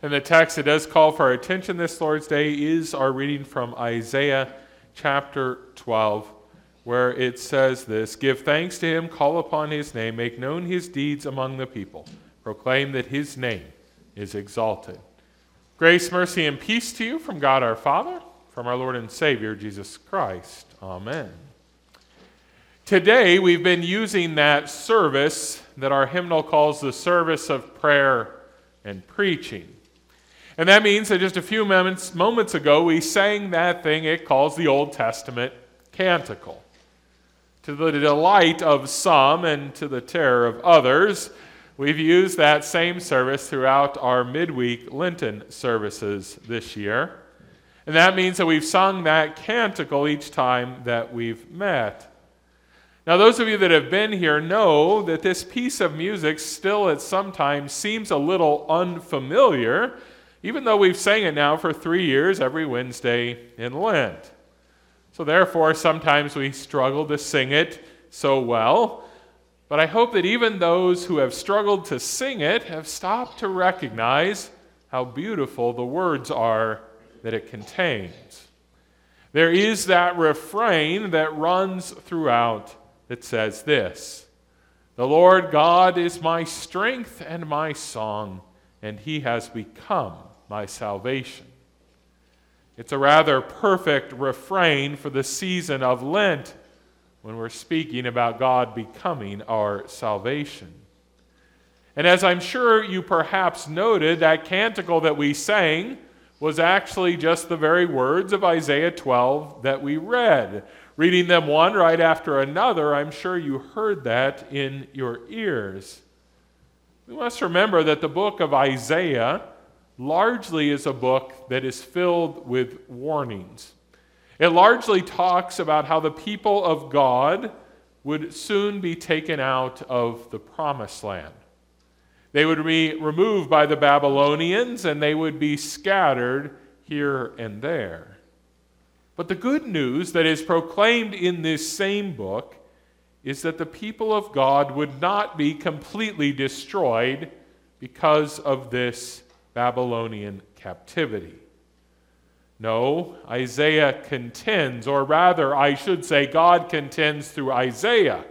And the text that does call for our attention this Lord's Day is our reading from Isaiah chapter 12, where it says this Give thanks to him, call upon his name, make known his deeds among the people, proclaim that his name is exalted. Grace, mercy, and peace to you from God our Father, from our Lord and Savior, Jesus Christ. Amen. Today, we've been using that service that our hymnal calls the service of prayer and preaching. And that means that just a few moments, moments ago, we sang that thing it calls the Old Testament canticle. To the delight of some and to the terror of others, we've used that same service throughout our midweek Lenten services this year. And that means that we've sung that canticle each time that we've met. Now, those of you that have been here know that this piece of music still at some times seems a little unfamiliar, even though we've sang it now for three years every Wednesday in Lent. So, therefore, sometimes we struggle to sing it so well. But I hope that even those who have struggled to sing it have stopped to recognize how beautiful the words are that it contains. There is that refrain that runs throughout that says this The Lord God is my strength and my song, and he has become my salvation. It's a rather perfect refrain for the season of Lent when we're speaking about God becoming our salvation. And as I'm sure you perhaps noted, that canticle that we sang was actually just the very words of Isaiah 12 that we read, reading them one right after another, I'm sure you heard that in your ears. We must remember that the book of Isaiah largely is a book that is filled with warnings. It largely talks about how the people of God would soon be taken out of the promised land. They would be removed by the Babylonians and they would be scattered here and there. But the good news that is proclaimed in this same book is that the people of God would not be completely destroyed because of this Babylonian captivity. No, Isaiah contends, or rather, I should say, God contends through Isaiah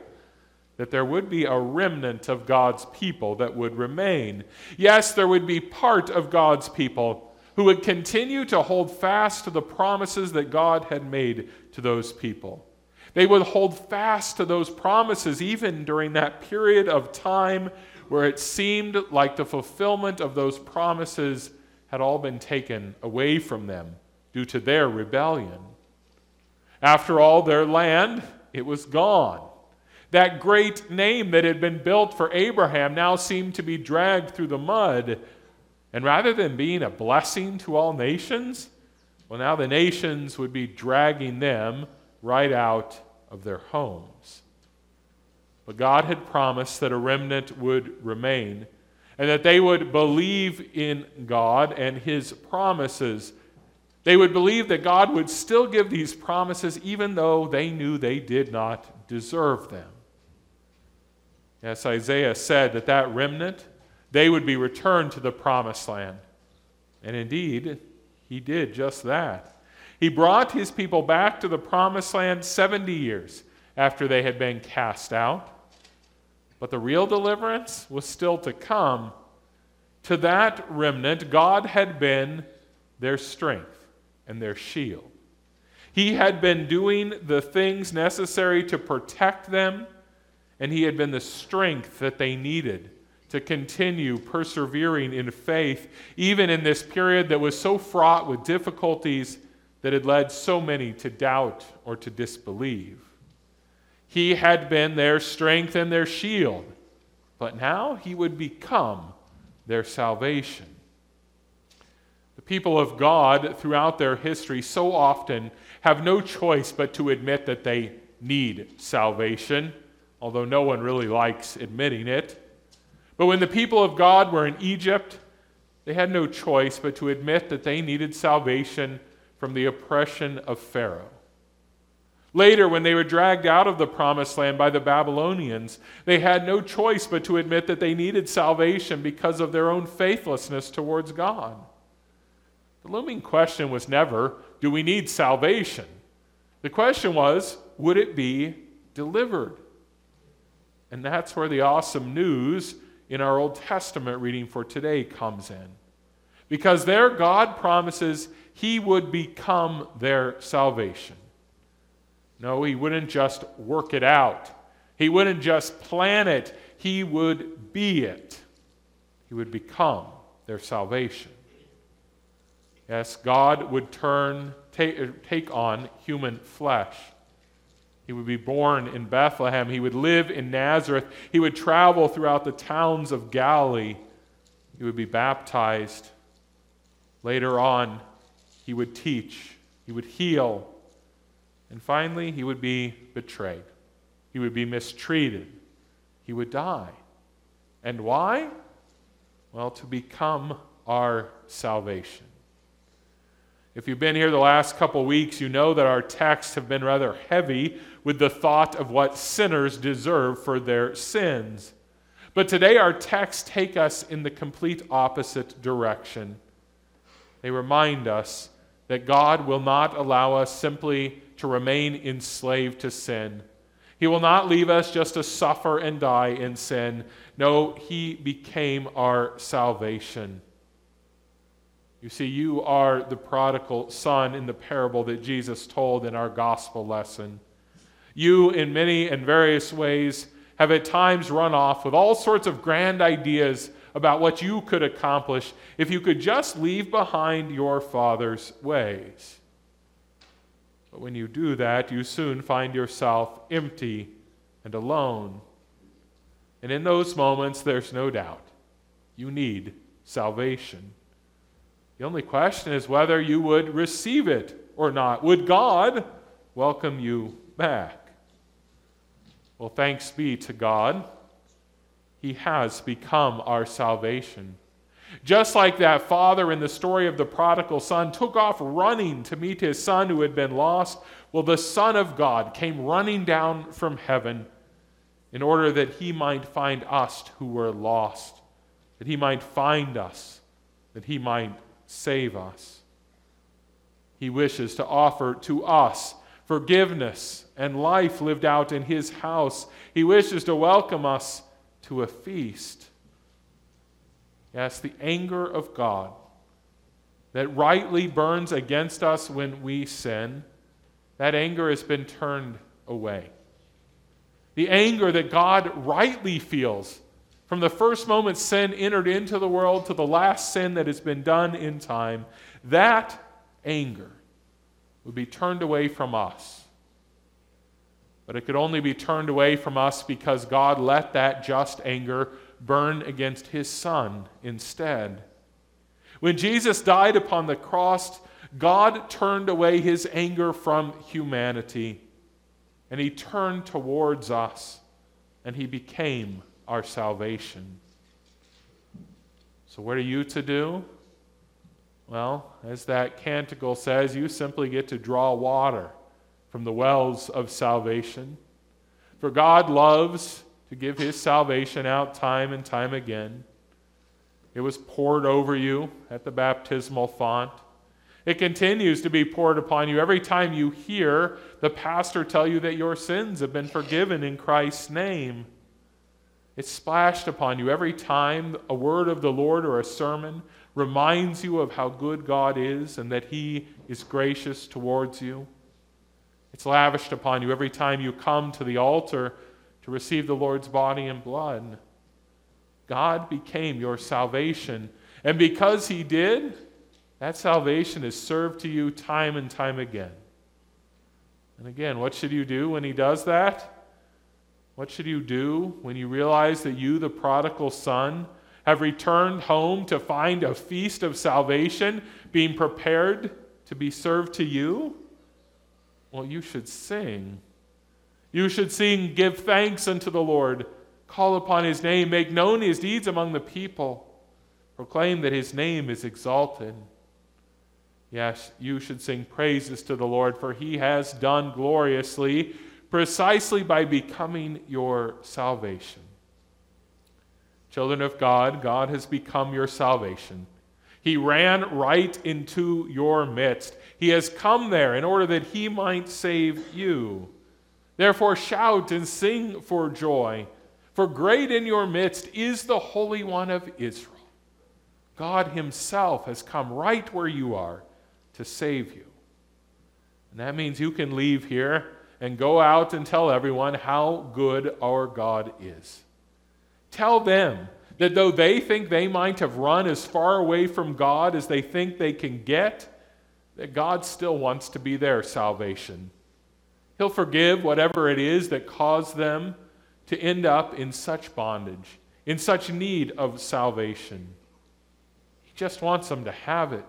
that there would be a remnant of God's people that would remain. Yes, there would be part of God's people who would continue to hold fast to the promises that God had made to those people. They would hold fast to those promises even during that period of time where it seemed like the fulfillment of those promises had all been taken away from them due to their rebellion. After all, their land, it was gone. That great name that had been built for Abraham now seemed to be dragged through the mud and rather than being a blessing to all nations, well, now the nations would be dragging them right out of their homes. But God had promised that a remnant would remain and that they would believe in God and His promises. They would believe that God would still give these promises even though they knew they did not deserve them. Yes, Isaiah said that that remnant they would be returned to the promised land. And indeed, he did just that. He brought his people back to the promised land 70 years after they had been cast out. But the real deliverance was still to come. To that remnant, God had been their strength and their shield. He had been doing the things necessary to protect them, and He had been the strength that they needed to continue persevering in faith, even in this period that was so fraught with difficulties that had led so many to doubt or to disbelieve. He had been their strength and their shield, but now he would become their salvation. The people of God throughout their history so often have no choice but to admit that they need salvation, although no one really likes admitting it. But when the people of God were in Egypt, they had no choice but to admit that they needed salvation from the oppression of Pharaoh. Later, when they were dragged out of the promised land by the Babylonians, they had no choice but to admit that they needed salvation because of their own faithlessness towards God. The looming question was never, do we need salvation? The question was, would it be delivered? And that's where the awesome news in our Old Testament reading for today comes in. Because there, God promises He would become their salvation. No, He wouldn't just work it out, He wouldn't just plan it, He would be it. He would become their salvation. Yes, God would turn, take, er, take on human flesh. He would be born in Bethlehem. He would live in Nazareth. He would travel throughout the towns of Galilee. He would be baptized. Later on, he would teach. He would heal. And finally, he would be betrayed. He would be mistreated. He would die. And why? Well, to become our salvation. If you've been here the last couple weeks, you know that our texts have been rather heavy with the thought of what sinners deserve for their sins. But today, our texts take us in the complete opposite direction. They remind us that God will not allow us simply to remain enslaved to sin. He will not leave us just to suffer and die in sin. No, He became our salvation. You see, you are the prodigal son in the parable that Jesus told in our gospel lesson. You, in many and various ways, have at times run off with all sorts of grand ideas about what you could accomplish if you could just leave behind your father's ways. But when you do that, you soon find yourself empty and alone. And in those moments, there's no doubt you need salvation. The only question is whether you would receive it or not. Would God welcome you back? Well, thanks be to God. He has become our salvation. Just like that father in the story of the prodigal son took off running to meet his son who had been lost, well, the Son of God came running down from heaven in order that he might find us who were lost, that he might find us, that he might save us. He wishes to offer to us forgiveness and life lived out in His house. He wishes to welcome us to a feast. Yes, the anger of God that rightly burns against us when we sin, that anger has been turned away. The anger that God rightly feels from the first moment sin entered into the world to the last sin that has been done in time, that anger would be turned away from us. But it could only be turned away from us because God let that just anger burn against his Son instead. When Jesus died upon the cross, God turned away his anger from humanity, and he turned towards us, and he became our salvation. So, what are you to do? Well, as that canticle says, you simply get to draw water from the wells of salvation. For God loves to give his salvation out time and time again. It was poured over you at the baptismal font. It continues to be poured upon you every time you hear the pastor tell you that your sins have been forgiven in Christ's name. It's splashed upon you every time a word of the Lord or a sermon reminds you of how good God is and that He is gracious towards you. It's lavished upon you every time you come to the altar to receive the Lord's body and blood. God became your salvation. And because He did, that salvation is served to you time and time again. And again, what should you do when He does that? What should you do when you realize that you, the prodigal son, have returned home to find a feast of salvation being prepared to be served to you? Well, you should sing. You should sing, Give thanks unto the Lord, call upon his name, make known his deeds among the people, proclaim that his name is exalted. Yes, you should sing praises to the Lord, for he has done gloriously, precisely by becoming your salvation. Children of God, God has become your salvation. He ran right into your midst. He has come there in order that he might save you. Therefore, shout and sing for joy, for great in your midst is the Holy One of Israel. God Himself has come right where you are to save you. And that means you can leave here and go out and tell everyone how good our God is. Tell them that though they think they might have run as far away from God as they think they can get, that God still wants to be their salvation. He'll forgive whatever it is that caused them to end up in such bondage, in such need of salvation. He just wants them to have it.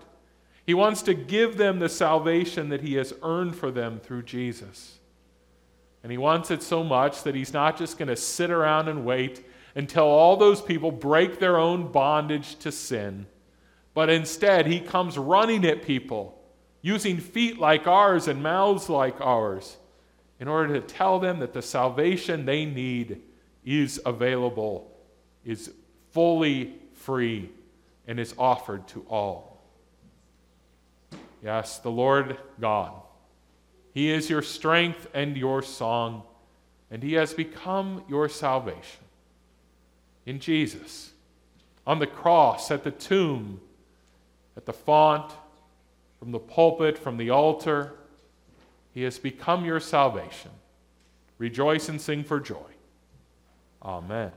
He wants to give them the salvation that He has earned for them through Jesus. And He wants it so much that He's not just going to sit around and wait until all those people break their own bondage to sin, but instead He comes running at people, using feet like ours and mouths like ours, in order to tell them that the salvation they need is available, is fully free, and is offered to all. Yes, the Lord God. He is your strength and your song, and He has become your salvation. In Jesus, on the cross, at the tomb, at the font, from the pulpit, from the altar, He has become your salvation. Rejoice and sing for joy. Amen.